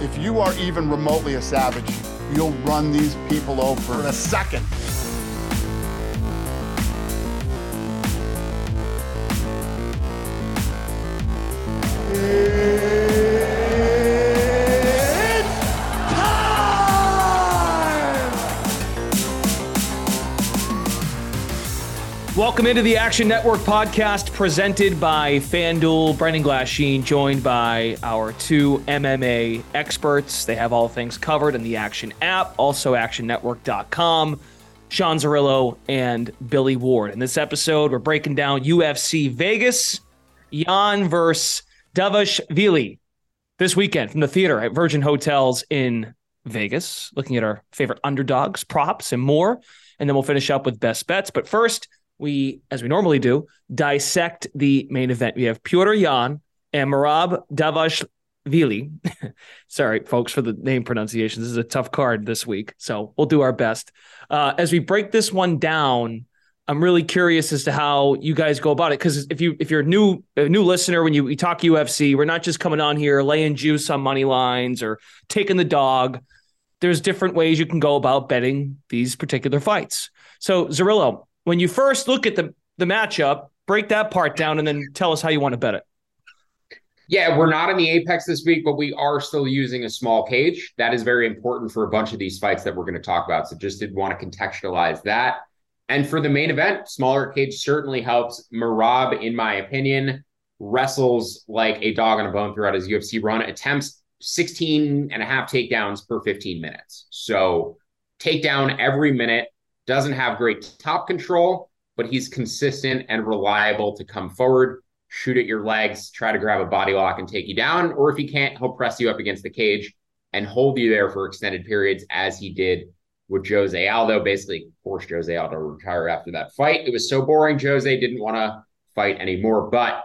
If you are even remotely a savage, you'll run these people over in a second. Welcome into the Action Network podcast presented by FanDuel. Brendan Glasheen, joined by our two MMA experts. They have all things covered in the Action app, also actionnetwork.com. Sean Zerillo and Billy Ward. In this episode, we're breaking down UFC Vegas, Yan versus Davish Vili this weekend from the theater at Virgin Hotels in Vegas, looking at our favorite underdogs, props, and more. And then we'll finish up with best bets. But first, we, as we normally do, dissect the main event. We have Piotr Yan and Merab Dvalishvili. Sorry, folks, for the name pronunciation. This is a tough card this week, so we'll do our best. Uh, as we break this one down, I'm really curious as to how you guys go about it. Because if you if you're a new a new listener, when you we talk UFC, we're not just coming on here laying juice on money lines or taking the dog. There's different ways you can go about betting these particular fights. So Zerillo, when you first look at the the matchup, break that part down and then tell us how you want to bet it. Yeah, we're not in the Apex this week, but we are still using a small cage. That is very important for a bunch of these fights that we're going to talk about. So just did want to contextualize that. And for the main event, smaller cage certainly helps. Merab, in my opinion, wrestles like a dog on a bone throughout his UFC run, attempts 16 and a half takedowns per 15 minutes. So takedown every minute, doesn't have great top control, but he's consistent and reliable to come forward, shoot at your legs, try to grab a body lock and take you down. Or if he can't, he'll press you up against the cage and hold you there for extended periods, as he did with Jose Aldo, basically forced Jose Aldo to retire after that fight. It was so boring. Jose didn't want to fight anymore. But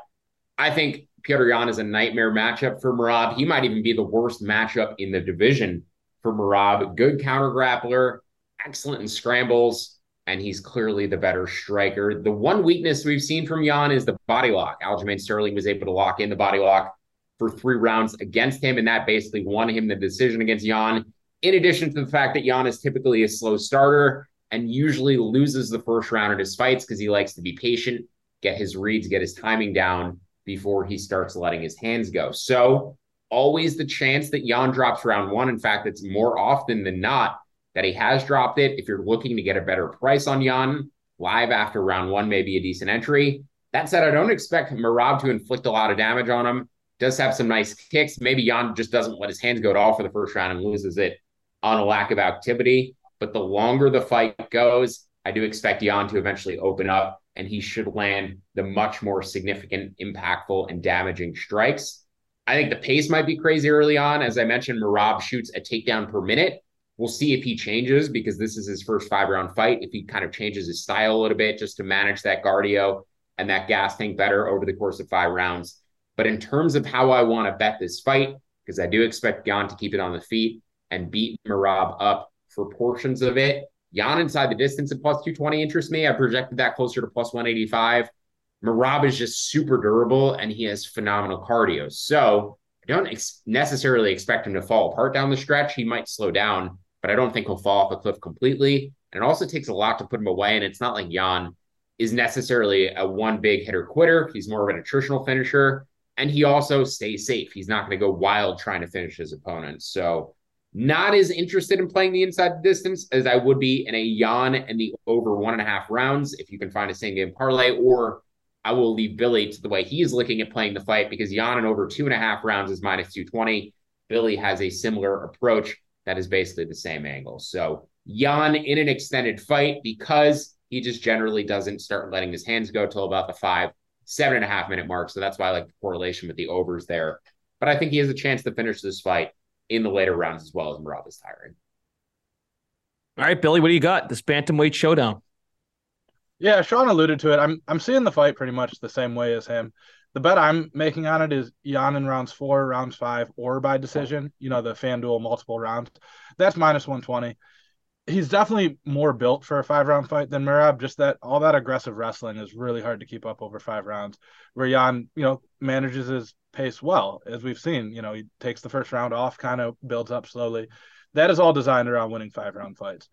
I think Piotr Yan is a nightmare matchup for Merab. He might even be the worst matchup in the division for Merab. Good counter grappler, excellent in scrambles, and he's clearly the better striker. The one weakness we've seen from Yan is the body lock. Aljamain Sterling was able to lock in the body lock for three rounds against him, and that basically won him the decision against Yan in addition to the fact that Yan is typically a slow starter and usually loses the first round of his fights because he likes to be patient, get his reads, get his timing down before he starts letting his hands go. So, always the chance that Yan drops round one. In fact, it's more often than not that he has dropped it. If you're looking to get a better price on Yan, live after round one may be a decent entry. That said, I don't expect Merab to inflict a lot of damage on him. Does have some nice kicks. Maybe Yan just doesn't let his hands go at all for the first round and loses it on a lack of activity. But the longer the fight goes, I do expect Yan to eventually open up and he should land the much more significant, impactful, and damaging strikes. I think the pace might be crazy early on. As I mentioned, Merab shoots a takedown per minute. We'll see if he changes because this is his first five round fight. If he kind of changes his style a little bit just to manage that cardio and that gas tank better over the course of five rounds. But in terms of how I want to bet this fight, because I do expect Yan to keep it on the feet, and beat Merab up for portions of it. Yan inside the distance at plus 220 interests me. I projected that closer to plus 185. Merab is just super durable and he has phenomenal cardio. So I don't ex- necessarily expect him to fall apart down the stretch. He might slow down, but I don't think he'll fall off a cliff completely. And it also takes a lot to put him away. And it's not like Yan is necessarily a one big hitter quitter. He's more of an attritional finisher. And he also stays safe. He's not going to go wild trying to finish his opponents. So, not as interested in playing the inside distance as I would be in a Yan and the over one and a half rounds if you can find a same game parlay, or I will leave Billy to the way he's looking at playing the fight because Yan and over two and a half rounds is minus 220. Billy has a similar approach that is basically the same angle. So Yan in an extended fight because he just generally doesn't start letting his hands go till about the five, seven and a half minute mark. So that's why I like the correlation with the overs there. But I think he has a chance to finish this fight in the later rounds as well as Merab is tiring. All right, Billy, what do you got? This bantamweight showdown. Yeah, Sean alluded to it. I'm I'm seeing the fight pretty much the same way as him. The bet I'm making on it is Yan in rounds four, rounds five, or by decision. You know, the FanDuel multiple rounds. That's minus 120 he's definitely more built for a five round fight than Merab. Just that all that aggressive wrestling is really hard to keep up over five rounds. Where Yan, you know, manages his pace well, as we've seen. You know, he takes the first round off, kind of builds up slowly. That is all designed around winning five round fights.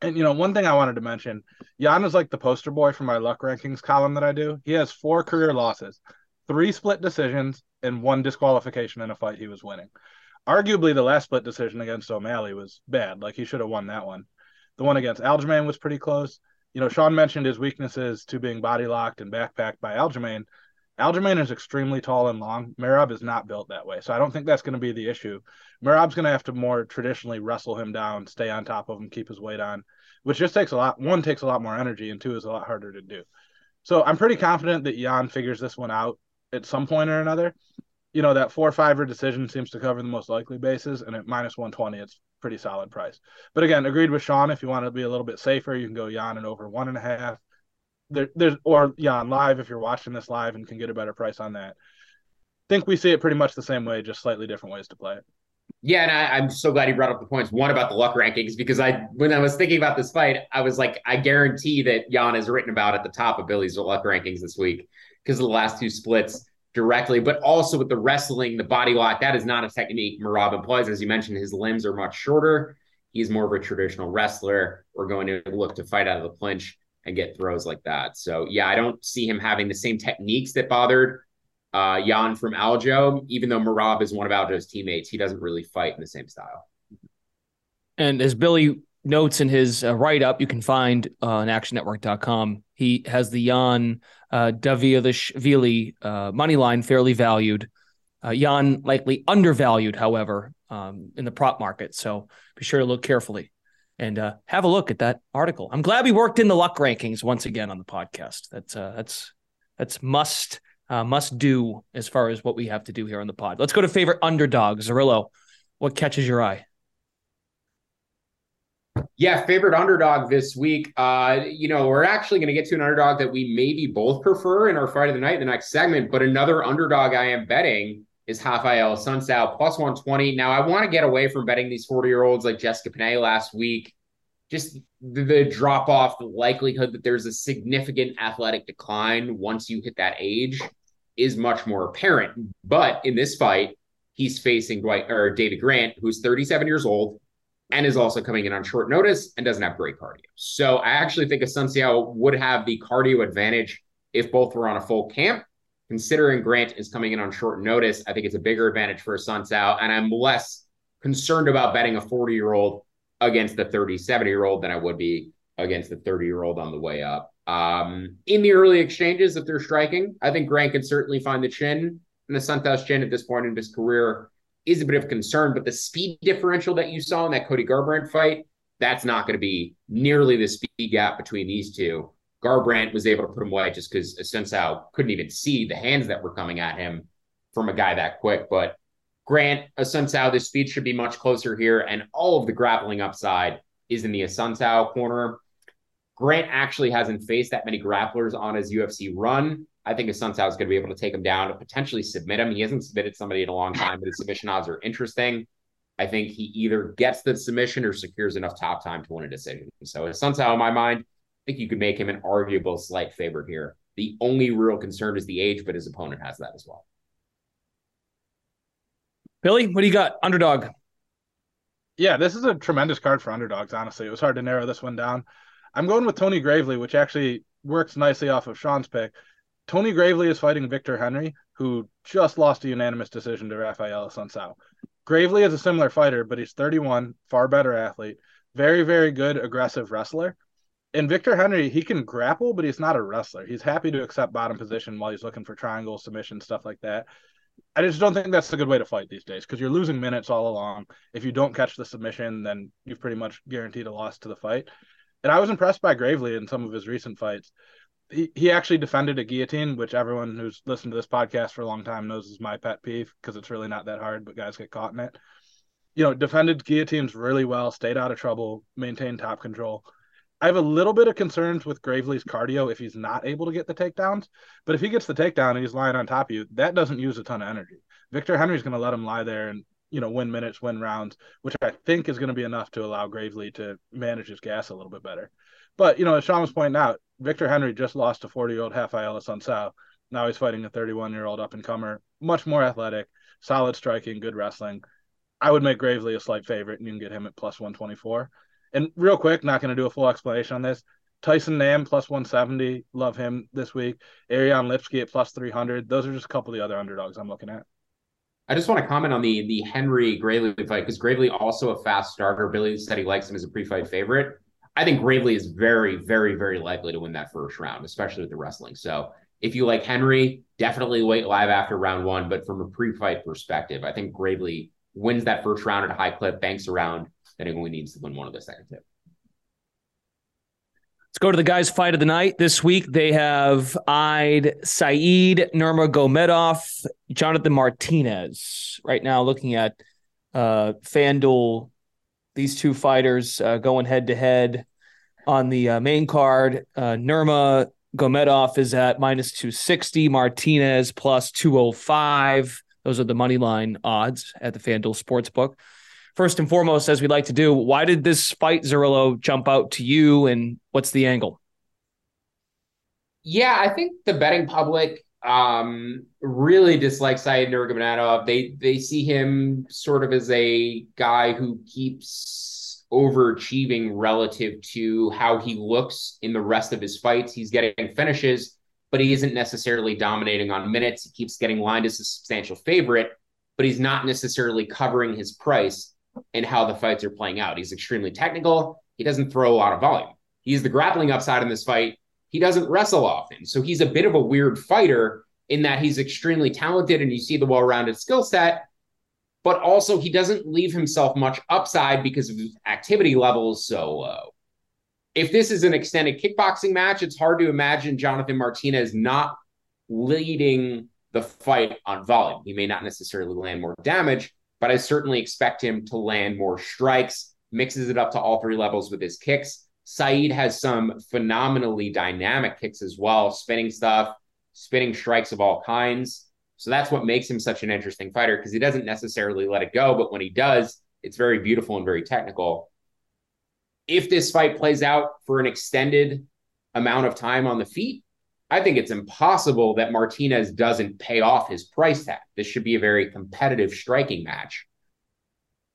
And you know, one thing I wanted to mention, Yan is like the poster boy for my luck rankings column that I do. He has four career losses, three split decisions, and one disqualification in a fight he was winning arguably the last split decision against O'Malley was bad. Like he should have won that one. The one against Aljamain was pretty close. You know, Sean mentioned his weaknesses to being body locked and backpacked by Aljamain. Aljamain is extremely tall and long. Merab is not built that way. So I don't think that's going to be the issue. Merab's going to have to more traditionally wrestle him down, stay on top of him, keep his weight on, which just takes a lot. One takes a lot more energy, and two is a lot harder to do. So I'm pretty confident that Yan figures this one out at some point or another you know that four or five decision seems to cover the most likely bases, and at minus one twenty, it's pretty solid price. But again, agreed with Sean. If you want to be a little bit safer, you can go Yan and over one and a half. There, there's or Yan live if you're watching this live and can get a better price on that. I Think we see it pretty much the same way, just slightly different ways to play it. Yeah, and I, am so glad you brought up the points. One about the luck rankings because I, when I was thinking about this fight, I was like, I guarantee that Yan is written about at the top of Billy's luck rankings this week because of the last two splits directly, but also with the wrestling, the body lock. That is not a technique Merab employs. As you mentioned, his limbs are much shorter. He's more of a traditional wrestler. We're going to look to fight out of the clinch and get throws like that. So yeah, I don't see him having the same techniques that bothered uh, Yan from Aljo, even though Merab is one of Aljo's teammates. He doesn't really fight in the same style. And as Billy notes in his uh, write up, you can find uh, on actionnetwork.com. He has the Yan uh, Dvalishvili uh, money line fairly valued. Uh, Yan likely undervalued, however, um, in the prop market. So be sure to look carefully and uh, have a look at that article. I'm glad we worked in the luck rankings once again on the podcast. That's uh, that's that's must uh, must do as far as what we have to do here on the pod. Let's go to favorite underdog. Zerillo, what catches your eye? Yeah, favorite underdog this week. Uh, you know, we're actually going to get to an underdog that we maybe both prefer in our fight of the night the next segment. But another underdog I am betting is Raphael Assunção plus 120. Now, I want to get away from betting these 40 year olds like Jessica Penne last week. Just the, the drop off, the likelihood that there's a significant athletic decline once you hit that age is much more apparent. But in this fight, he's facing Dwight or David Grant, who's 37 years old and is also coming in on short notice and doesn't have great cardio. So I actually think Assunção would have the cardio advantage if both were on a full camp. Considering Grant is coming in on short notice, I think it's a bigger advantage for Assunção, and I'm less concerned about betting a 40 year old against the 37 year old than I would be against the 30 year old on the way up. Um, in the early exchanges, if they're striking, I think Grant can certainly find the chin. And the Santos chin at this point in his career is a bit of concern, but the speed differential that you saw in that Cody Garbrandt fight, that's not going to be nearly the speed gap between these two. Garbrandt was able to put him away just because Assunção couldn't even see the hands that were coming at him from a guy that quick. But Grant, Assunção, the speed should be much closer here, and all of the grappling upside is in the Assunção corner. Grant actually hasn't faced that many grapplers on his UFC run. I think Assunção is going to be able to take him down and potentially submit him. He hasn't submitted somebody in a long time, but his submission odds are interesting. I think he either gets the submission or secures enough top time to win a decision. So Assunção, in my mind, think you could make him an arguable slight favorite here. The only real concern is the age, but his opponent has that as well. Billy, what do you got? Underdog. Yeah, this is a tremendous card for underdogs, honestly. It was hard to narrow this one down. I'm going with Tony Gravely, which actually works nicely off of Sean's pick. Tony Gravely is fighting Victor Henry, who just lost a unanimous decision to Raphael Assunção. Gravely is a similar fighter, but he's 31, far better athlete, very, very good aggressive wrestler. And Victor Henry, he can grapple, but he's not a wrestler. He's happy to accept bottom position while he's looking for triangle submission, stuff like that. I just don't think that's a good way to fight these days because you're losing minutes all along. If you don't catch the submission, then you've pretty much guaranteed a loss to the fight. And I was impressed by Gravely in some of his recent fights. He, he actually defended a guillotine, which everyone who's listened to this podcast for a long time knows is my pet peeve because it's really not that hard, but guys get caught in it. You know, defended guillotines really well, stayed out of trouble, maintained top control. I have a little bit of concerns with Gravely's cardio if he's not able to get the takedowns. But if he gets the takedown and he's lying on top of you, that doesn't use a ton of energy. Victor Henry's going to let him lie there and you know win minutes, win rounds, which I think is going to be enough to allow Gravely to manage his gas a little bit better. But you know, as Sean was pointing out, Victor Henry just lost to 40 year old Raphael Assunção. Now he's fighting a 31 year old up and comer, much more athletic, solid striking, good wrestling. I would make Gravely a slight favorite, and you can get him at plus 124. And real quick, not going to do a full explanation on this. Tyson Nam plus 170, love him this week. Ariane Lipski at plus 300. Those are just a couple of the other underdogs I'm looking at. I just want to comment on the the Henry Gravely fight because Gravely also a fast starter. Billy said he likes him as a pre-fight favorite. I think Gravely is very, very, very likely to win that first round, especially with the wrestling. So if you like Henry, definitely wait live after round one. But from a pre-fight perspective, I think Gravely wins that first round at a high clip, banks around, he only needs to win one of the second two. Let's go to the guys' fight of the night. This week they have eyed Saeed Nurmagomedov, Jonathan Martinez. Right now, looking at uh, FanDuel, these two fighters uh, going head to head on the uh, main card. Uh, Nurma Gomedov is at minus 260, Martinez plus 205. Those are the money line odds at the FanDuel Sportsbook first and foremost, as we like to do, why did this fight Zerillo jump out to you, and what's the angle? Yeah, I think the betting public um, really dislikes Saeed Nurmagomedov. They they see him sort of as a guy who keeps overachieving relative to how he looks in the rest of his fights. He's getting finishes, but he isn't necessarily dominating on minutes. He keeps getting lined as a substantial favorite, but he's not necessarily covering his price and how the fights are playing out. He's extremely technical. He doesn't throw a lot of volume. He's the grappling upside in this fight. He doesn't wrestle often. So he's a bit of a weird fighter in that he's extremely talented and you see the well rounded skill set, but also he doesn't leave himself much upside because of his activity levels so low. If this is an extended kickboxing match, it's hard to imagine Jonathan Martinez not leading the fight on volume. He may not necessarily land more damage, but I certainly expect him to land more strikes, mixes it up to all three levels with his kicks. Saeed has some phenomenally dynamic kicks as well, spinning stuff, spinning strikes of all kinds. So that's what makes him such an interesting fighter because he doesn't necessarily let it go, but when he does, it's very beautiful and very technical. If this fight plays out for an extended amount of time on the feet, I think it's impossible that Martinez doesn't pay off his price tag. This should be a very competitive striking match.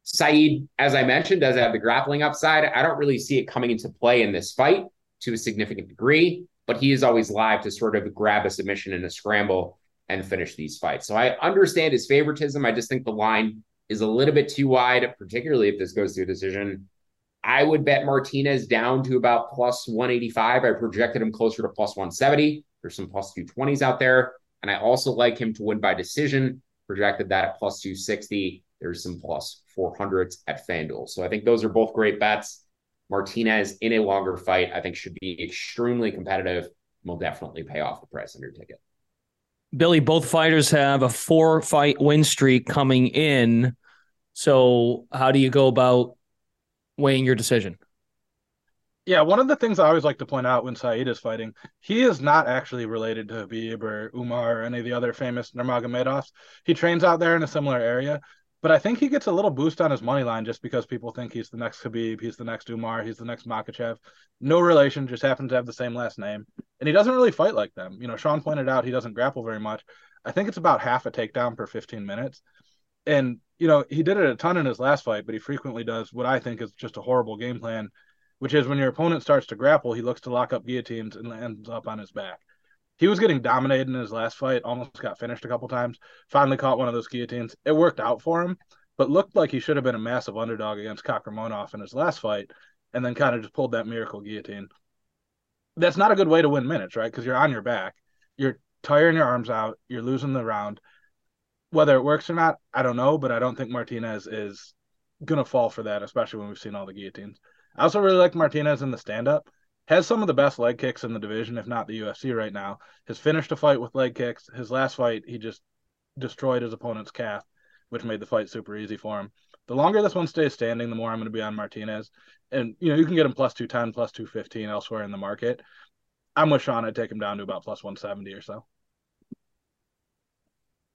Saeed, as I mentioned, does have the grappling upside. I don't really see it coming into play in this fight to a significant degree, but he is always live to sort of grab a submission in a scramble and finish these fights. So I understand his favoritism. I just think the line is a little bit too wide, particularly if this goes to a decision. I would bet Martinez down to about plus 185. I projected him closer to plus 170. There's some plus 220s out there. And I also like him to win by decision, projected that at plus 260. There's some plus 400s at FanDuel. So I think those are both great bets. Martinez in a longer fight, I think, should be extremely competitive and will definitely pay off the price on your ticket. Billy, both fighters have a four fight win streak coming in. So, how do you go about weighing your decision? Yeah, one of the things I always like to point out when Saeed is fighting, he is not actually related to Khabib or Umar or any of the other famous Nurmagomedovs. He trains out there in a similar area, but I think he gets a little boost on his money line just because people think he's the next Khabib, he's the next Umar, he's the next Makhachev. No relation, just happens to have the same last name. And he doesn't really fight like them. You know, Sean pointed out he doesn't grapple very much. I think it's about half a takedown per 15 minutes. And you know, he did it a ton in his last fight, but he frequently does what I think is just a horrible game plan, which is when your opponent starts to grapple, he looks to lock up guillotines and ends up on his back. He was getting dominated in his last fight, almost got finished a couple times, finally caught one of those guillotines. It worked out for him, but looked like he should have been a massive underdog against Kakhramonov in his last fight, and then kind of just pulled that miracle guillotine. That's not a good way to win minutes, right? Because you're on your back, you're tiring your arms out, you're losing the round. Whether it works or not, I don't know, but I don't think Martinez is gonna fall for that, especially when we've seen all the guillotines. I also really like Martinez in the stand up. Has some of the best leg kicks in the division, if not the UFC right now. Has finished a fight with leg kicks. His last fight, he just destroyed his opponent's calf which made the fight super easy for him. The longer this one stays standing, the more I'm going to be on Martinez. And, you know, you can get him plus 210, plus 215 elsewhere in the market. I'm with Sean. I'd take him down to about plus 170 or so.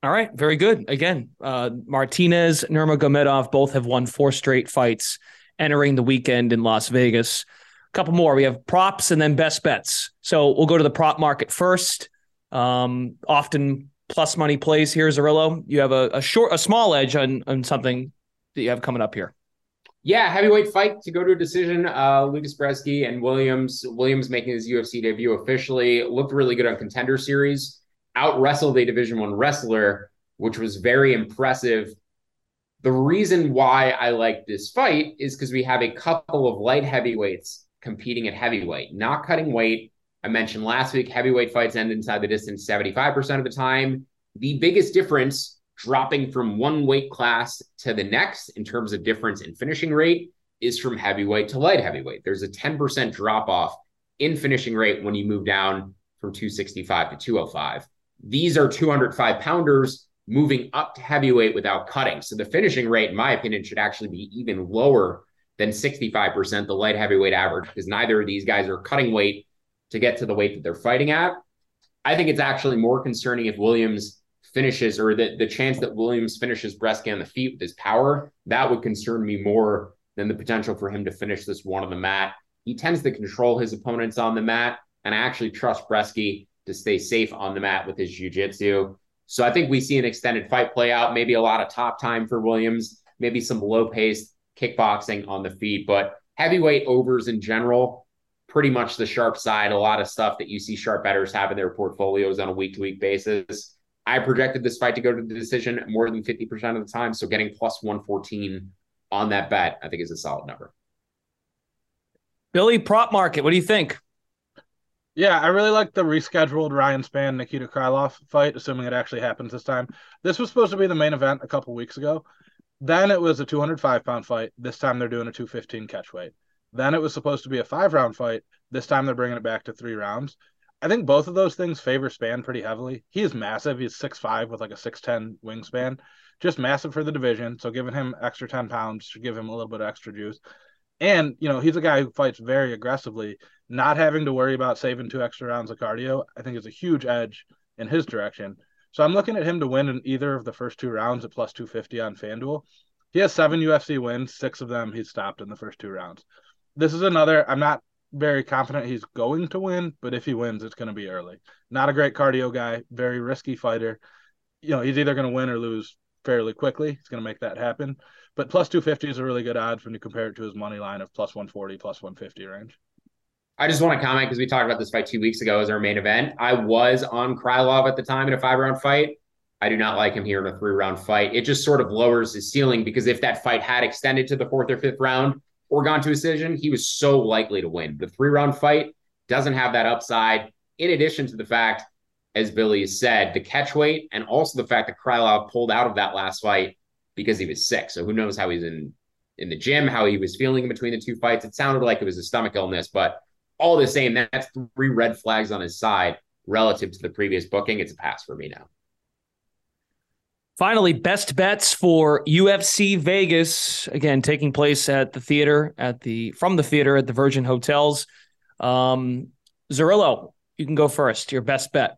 All right. Very good. Again, uh, Martinez, Nurmagomedov both have won four straight fights entering the weekend in Las Vegas. A couple more. We have props and then best bets. So we'll go to the prop market first. Um, often plus money plays here, Zerillo. You have a, a short, a small edge on on something that you have coming up here. Yeah, heavyweight fight to go to a decision. Uh, Lucas Brzeski and Williams. Williams making his UFC debut officially looked really good on Contender Series. Out wrestled a Division One wrestler, which was very impressive. The reason why I like this fight is because we have a couple of light heavyweights competing at heavyweight, not cutting weight, I mentioned last week, heavyweight fights end inside the distance 75% of the time. The biggest difference dropping from one weight class to the next in terms of difference in finishing rate is from heavyweight to light heavyweight. There's a 10% drop off in finishing rate when you move down from 265 to 205. These are 205 pounders moving up to heavyweight without cutting. So the finishing rate, in my opinion, should actually be even lower than 65%, the light heavyweight average, because neither of these guys are cutting weight to get to the weight that they're fighting at. I think it's actually more concerning if Williams finishes or the, the chance that Williams finishes Brzeski on the feet with his power. That would concern me more than the potential for him to finish this one on the mat. He tends to control his opponents on the mat, and I actually trust Brzeski to stay safe on the mat with his jiu-jitsu. So I think we see an extended fight play out, maybe a lot of top time for Williams, maybe some low paced kickboxing on the feet, but heavyweight overs in general pretty much the sharp side, a lot of stuff that you see sharp bettors have in their portfolios on a week to week basis. I projected this fight to go to the decision more than 50% of the time. So getting plus 114 on that bet, I think is a solid number. Billy, prop market, what do you think? Yeah, I really like the rescheduled Ryan Spann Nikita Krylov fight, assuming it actually happens this time. This was supposed to be the main event a couple weeks ago. Then it was a 205 pound fight. This time they're doing a 215 catch weight. Then it was supposed to be a five round fight. This time they're bringing it back to three rounds. I think both of those things favor Spann pretty heavily. He is massive. He's six five with like a 6'10 wingspan. Just massive for the division. So giving him extra 10 pounds should give him a little bit of extra juice. And, you know, he's a guy who fights very aggressively. Not having to worry about saving two extra rounds of cardio, I think is a huge edge in his direction. So I'm looking at him to win in either of the first two rounds at plus 250 on FanDuel. He has seven UFC wins, six of them he's stopped in the first two rounds this is another. I'm not very confident he's going to win, but if he wins, it's going to be early. Not a great cardio guy, very risky fighter. You know, he's either going to win or lose fairly quickly. He's going to make that happen. But plus 250 is a really good odds when you compare it to his money line of plus 140, plus 150 range. I just want to comment because we talked about this fight two weeks ago as our main event. I was on Krylov at the time in a five round fight. I do not like him here in a three round fight. It just sort of lowers his ceiling because if that fight had extended to the fourth or fifth round, or gone to a decision, he was so likely to win. The three round fight doesn't have that upside. In addition to the fact, as Billy said, the catch weight and also the fact that Krylov pulled out of that last fight because he was sick. So who knows how he's in in the gym, how he was feeling in between the two fights. It sounded like it was a stomach illness, but all the same, that's three red flags on his side relative to the previous booking. It's a pass for me now. Finally, best bets for UFC Vegas again taking place at the theater at the from the theater at the Virgin Hotels. Um, Zerillo, you can go first. Your best bet.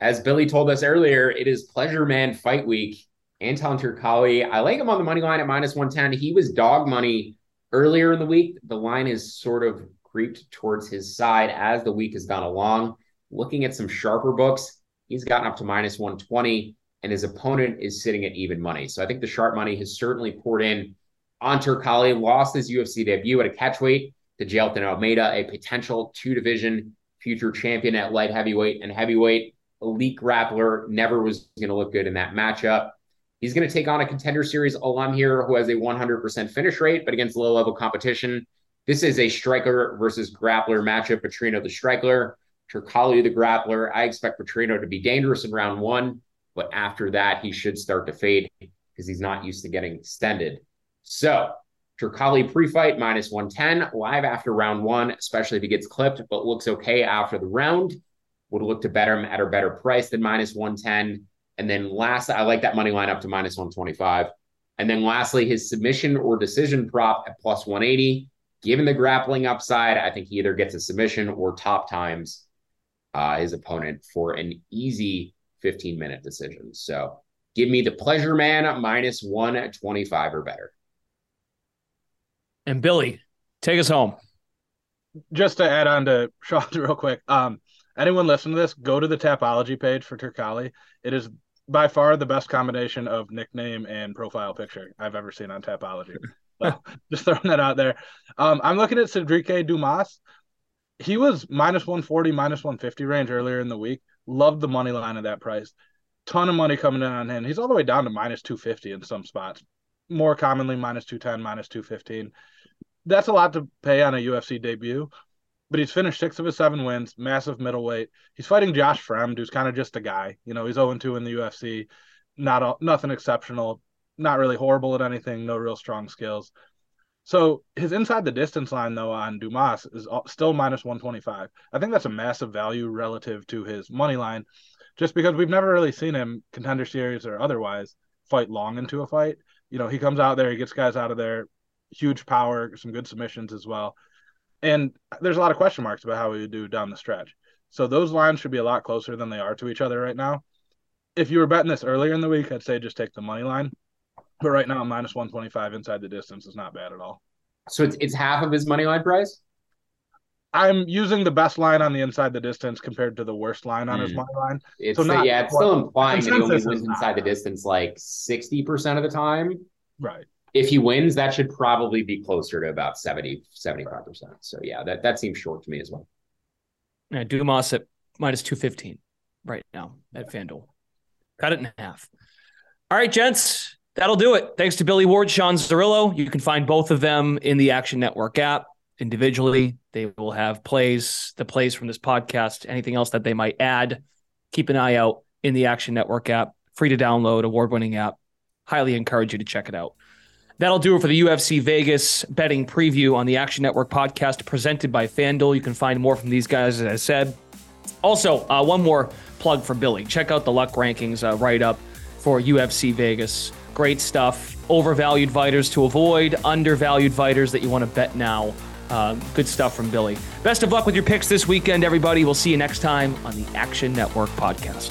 As Billy told us earlier, it is Pleasure Man Fight Week. Anton Turkalj, I like him on the money line at minus 110. He was dog money earlier in the week. The line is sort of creeped towards his side as the week has gone along. Looking at some sharper books, he's gotten up to minus 120 and his opponent is sitting at even money. So I think the sharp money has certainly poured in on Turkalj, lost his UFC debut at a catchweight to Jailton Almeida, a potential two division future champion at light heavyweight and heavyweight. Elite grappler, never was going to look good in that matchup. He's going to take on a contender series alum here who has a 100% finish rate, but against low level competition. This is a striker versus grappler matchup. Petrino the striker, Turkalj the grappler. I expect Petrino to be dangerous in round one, but after that, he should start to fade because he's not used to getting extended. So, Turkalj pre-fight minus 110, live after round one, especially if he gets clipped, but looks okay after the round. Would look to bet him at a better price than minus 110. And then last, I like that money line up to minus 125. And then lastly, his submission or decision prop at plus 180. Given the grappling upside, I think he either gets a submission or top times uh, his opponent for an easy 15 minute decision. So give me the pleasure man minus 125 or better. And Billy, take us home. Just to add on to Sean real quick, um, anyone listen to this, go to the Tapology page for Turkalj. It is by far the best combination of nickname and profile picture I've ever seen on Tapology. So just throwing that out there. Um, I'm looking at Sedriques Dumas. He was minus 140, minus 150 range earlier in the week. Loved the money line of that price. Ton of money coming in on him. He's all the way down to minus 250 in some spots. More commonly, minus 210, minus 215 that's a lot to pay on a UFC debut. But he's finished six of his seven wins, massive middleweight. He's fighting Josh Fremd, who's kind of just a guy. You know, he's 0 2 in the UFC, not a, nothing exceptional, not really horrible at anything, no real strong skills. So his inside the distance line though on Dumas is still minus 125. I think that's a massive value relative to his money line, just because we've never really seen him contender series or otherwise fight long into a fight. You know, he comes out there, he gets guys out of there, huge power, some good submissions as well. And there's a lot of question marks about how we would do down the stretch. So those lines should be a lot closer than they are to each other right now. If you were betting this earlier in the week, I'd say just take the money line. But right now, minus 125 inside the distance is not bad at all. So it's, it's half of his money line price? I'm using the best line on the inside the distance compared to the worst line on mm. his money line. It's so not, yeah, it's still implying that he only wins inside the distance like 60% of the time. Right if he wins, that should probably be closer to about 70, 75%. So yeah, that, that seems short to me as well. Yeah, Dumas at minus 215 right now at FanDuel. Cut it in half. All right, gents, that'll do it. Thanks to Billy Ward, Sean Zerillo. You can find both of them in the Action Network app individually. They will have plays, the plays from this podcast, anything else that they might add. Keep an eye out in the Action Network app. Free to download, award winning app. Highly encourage you to check it out. That'll do it for the UFC Vegas betting preview on the Action Network podcast presented by FanDuel. You can find more from these guys, as I said. Also, uh, one more plug for Billy. Check out the luck rankings uh, write up for UFC Vegas. Great stuff. Overvalued fighters to avoid, undervalued fighters that you want to bet now. Uh, good stuff from Billy. Best of luck with your picks this weekend, everybody. We'll see you next time on the Action Network podcast.